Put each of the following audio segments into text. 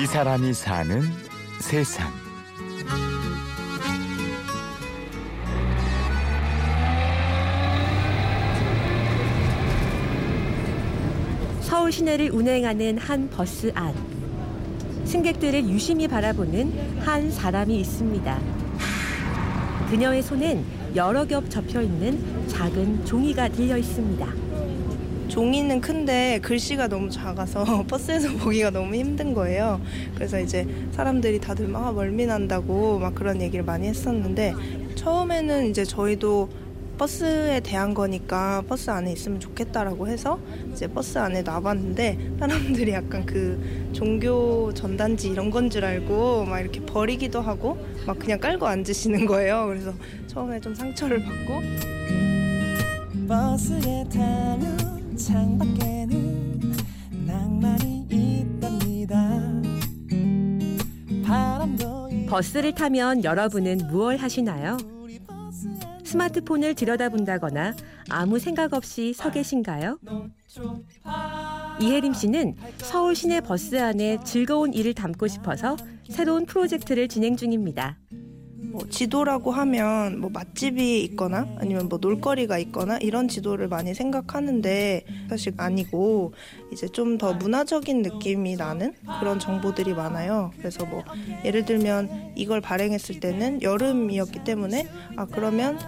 이 사람이 사는 세상. 서울 시내를 운행하는 한 버스 안. 승객들을 유심히 바라보는 한 사람이 있습니다. 그녀의 손엔 여러 겹 접혀 있는 작은 종이가 들려 있습니다. 종이는 큰데 글씨가 너무 작아서 버스에서 보기가 너무 힘든 거예요. 그래서 이제 사람들이 다들 막 멀미난다고 막 그런 얘기를 많이 했었는데 처음에는 이제 저희도 버스에 대한 거니까 버스 안에 있으면 좋겠다라고 해서 이제 버스 안에 놔봤는데 사람들이 약간 그 종교 전단지 이런 건 줄 알고 막 이렇게 버리기도 하고 막 그냥 깔고 앉으시는 거예요. 그래서 처음에 좀 상처를 받고 버스에 타면 창밖에는 낭만이 있답니다. 버스를 타면 여러분은 무얼 하시나요? 스마트폰을 들여다본다거나 아무 생각 없이 서 계신가요? 이혜림 씨는 서울 시내 버스 안에 즐거운 일을 담고 싶어서 새로운 프로젝트를 진행 중입니다. 뭐 지도라고 하면 뭐 맛집이 있거나 아니면 뭐 놀거리가 있거나 이런 지도를 많이 생각하는데 사실 아니고 이제 좀 더 문화적인 느낌이 나는 그런 정보들이 많아요. 그래서 뭐 예를 들면 이걸 발행했을 때는 여름이었기 때문에 아 그러면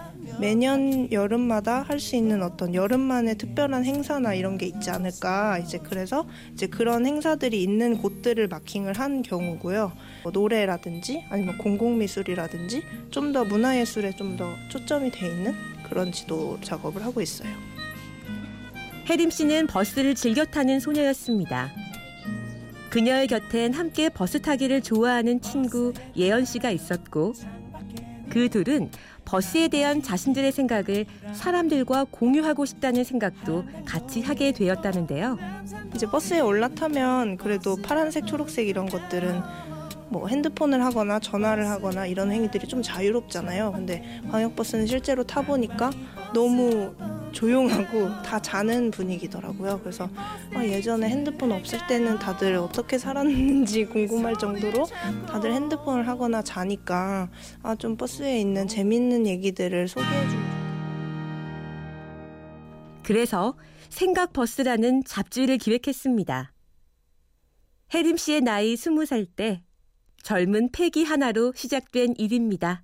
매년 여름마다 할 수 있는 어떤 여름만의 특별한 행사나 이런 게 있지 않을까 이제 그래서 이제 그런 행사들이 있는 곳들을 마킹을 한 경우고요. 뭐 노래라든지 아니면 공공미술이라든지 좀 더 문화예술에 좀 더 초점이 돼 있는 그런 지도 작업을 하고 있어요. 혜림 씨는 버스를 즐겨 타는 소녀였습니다. 그녀의 곁엔 함께 버스 타기를 좋아하는 친구 예언 씨가 있었고 그 둘은 버스에 대한 자신들의 생각을 사람들과 공유하고 싶다는 생각도 같이 하게 되었다는데요. 이제 버스에 올라타면 그래도 파란색, 초록색 이런 것들은 뭐 핸드폰을 하거나 전화를 하거나 이런 행위들이 좀 자유롭잖아요. 근데 광역버스는 실제로 타보니까 너무 조용하고 다 자는 분위기더라고요. 그래서 아, 예전에 핸드폰 없을 때는 다들 어떻게 살았는지 궁금할 정도로 다들 핸드폰을 하거나 자니까 아, 좀 버스에 있는 재밌는 얘기들을 소개해 주고 그래서 생각 버스라는 잡지를 기획했습니다. 혜림 씨의 나이 스무 살때 젊은 패기 하나로 시작된 일입니다.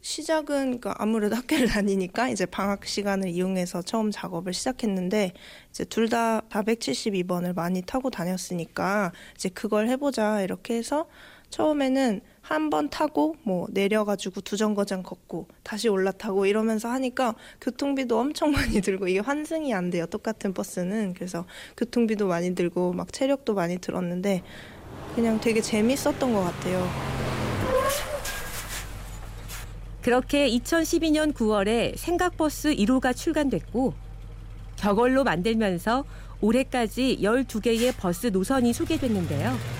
시작은 그 아무래도 학교를 다니니까 이제 방학 시간을 이용해서 처음 작업을 시작했는데 이제 둘 다 472번을 많이 타고 다녔으니까 이제 그걸 해보자 이렇게 해서 처음에는 한 번 타고 뭐 내려가지고 두 정거장 걷고 다시 올라타고 이러면서 하니까 교통비도 엄청 많이 들고 이게 환승이 안 돼요 똑같은 버스는 그래서 교통비도 많이 들고 막 체력도 많이 들었는데 그냥 되게 재밌었던 것 같아요. 그렇게 2012년 9월에 생각버스 1호가 출간됐고 저걸로 만들면서 올해까지 12개의 버스 노선이 소개됐는데요.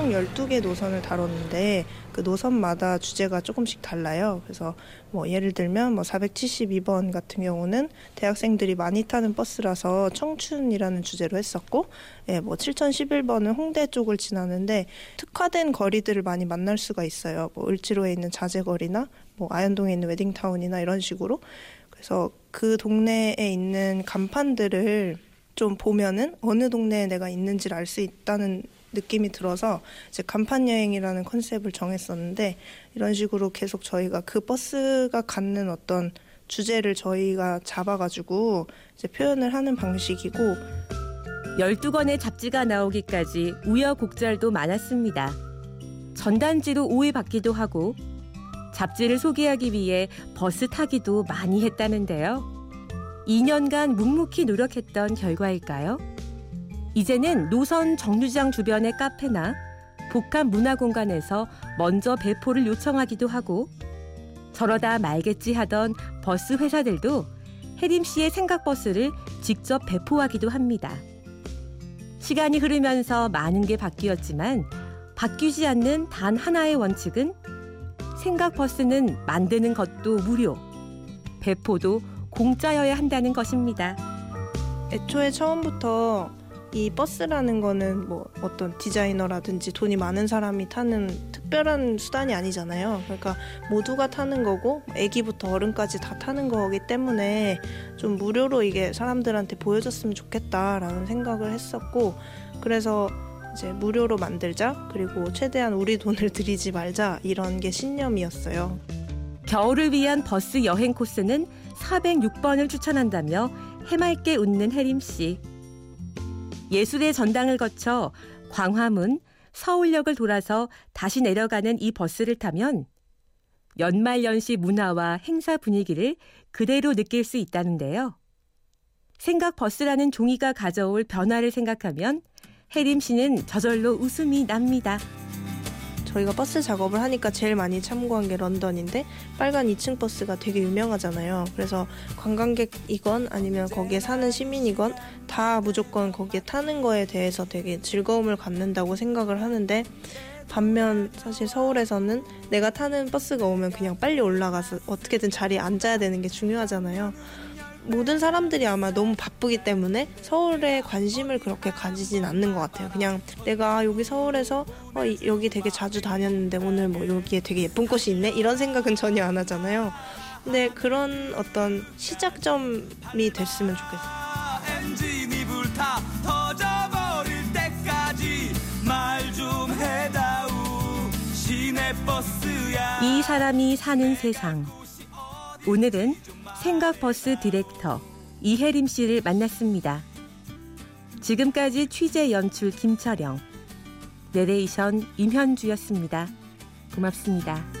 총 12개 노선을 다뤘는데 그 노선마다 주제가 조금씩 달라요. 그래서 뭐 예를 들면 뭐 472번 같은 경우는 대학생들이 많이 타는 버스라서 청춘이라는 주제로 했었고 예, 뭐 7011번은 홍대 쪽을 지나는데 특화된 거리들을 많이 만날 수가 있어요. 뭐 을지로에 있는 자재거리나 뭐 아현동에 있는 웨딩타운이나 이런 식으로 그래서 그 동네에 있는 간판들을 좀 보면은 어느 동네에 내가 있는지를 알 수 있다는 느낌이 들어서 이제 간판 여행이라는 컨셉을 정했었는데 이런 식으로 계속 저희가 그 버스가 갖는 어떤 주제를 저희가 잡아가지고 이제 표현을 하는 방식이고 12권의 잡지가 나오기까지 우여곡절도 많았습니다. 전단지로 오해받기도 하고 잡지를 소개하기 위해 버스 타기도 많이 했다는데요. 2년간 묵묵히 노력했던 결과일까요? 이제는 노선 정류장 주변의 카페나 복합 문화 공간에서 먼저 배포를 요청하기도 하고 저러다 말겠지 하던 버스 회사들도 혜림 씨의 생각 버스를 직접 배포하기도 합니다. 시간이 흐르면서 많은 게 바뀌었지만 바뀌지 않는 단 하나의 원칙은 생각 버스는 만드는 것도 무료, 배포도 공짜여야 한다는 것입니다. 애초에 처음부터 이 버스라는 거는 뭐 어떤 디자이너라든지 돈이 많은 사람이 타는 특별한 수단이 아니잖아요. 그러니까 모두가 타는 거고 아기부터 어른까지 다 타는 거기 때문에 좀 무료로 이게 사람들한테 보여줬으면 좋겠다라는 생각을 했었고 그래서 이제 무료로 만들자 그리고 최대한 우리 돈을 들이지 말자 이런 게 신념이었어요. 겨울을 위한 버스 여행 코스는 406번을 추천한다며 해맑게 웃는 혜림 씨. 예술의 전당을 거쳐 광화문, 서울역을 돌아서 다시 내려가는 이 버스를 타면 연말연시 문화와 행사 분위기를 그대로 느낄 수 있다는데요. 생각 버스라는 종이가 가져올 변화를 생각하면 혜림 씨는 저절로 웃음이 납니다. 저희가 버스 작업을 하니까 제일 많이 참고한 게 런던인데 빨간 2층 버스가 되게 유명하잖아요. 그래서 관광객이건 아니면 거기에 사는 시민이건 다 무조건 거기에 타는 거에 대해서 되게 즐거움을 갖는다고 생각을 하는데 반면 사실 서울에서는 내가 타는 버스가 오면 그냥 빨리 올라가서 어떻게든 자리에 앉아야 되는 게 중요하잖아요. 모든 사람들이 아마 너무 바쁘기 때문에 서울에 관심을 그렇게 가지진 않는 것 같아요. 그냥 내가 여기 서울에서 어, 이- 여기 되게 자주 다녔는데 오늘 뭐 여기에 되게 예쁜 꽃이 있네 이런 생각은 전혀 안 하잖아요. 근데 그런 어떤 시작점이 됐으면 좋겠어요. 엔진이 불타 터져버릴 때까지 말좀 해다우 시내버스야 이 사람이 사는 세상. 오늘은 생각버스 디렉터 이혜림 씨를 만났습니다. 지금까지 취재 연출 김철영, 내레이션 임현주였습니다. 고맙습니다.